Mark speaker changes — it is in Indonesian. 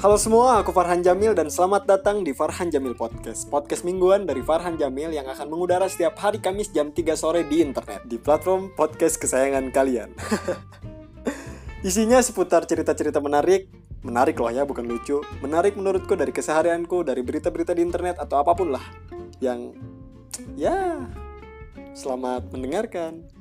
Speaker 1: Halo semua, aku Farhan Jamil dan selamat datang di Farhan Jamil Podcast. Podcast mingguan dari Farhan Jamil yang akan mengudara setiap hari Kamis jam 3 sore di internet Di platform podcast kesayangan kalian. Isinya seputar cerita-cerita menarik Menarik loh ya, bukan lucu Menarik menurutku dari keseharianku, dari berita-berita di internet atau apa pun lah Yang, ya, selamat mendengarkan.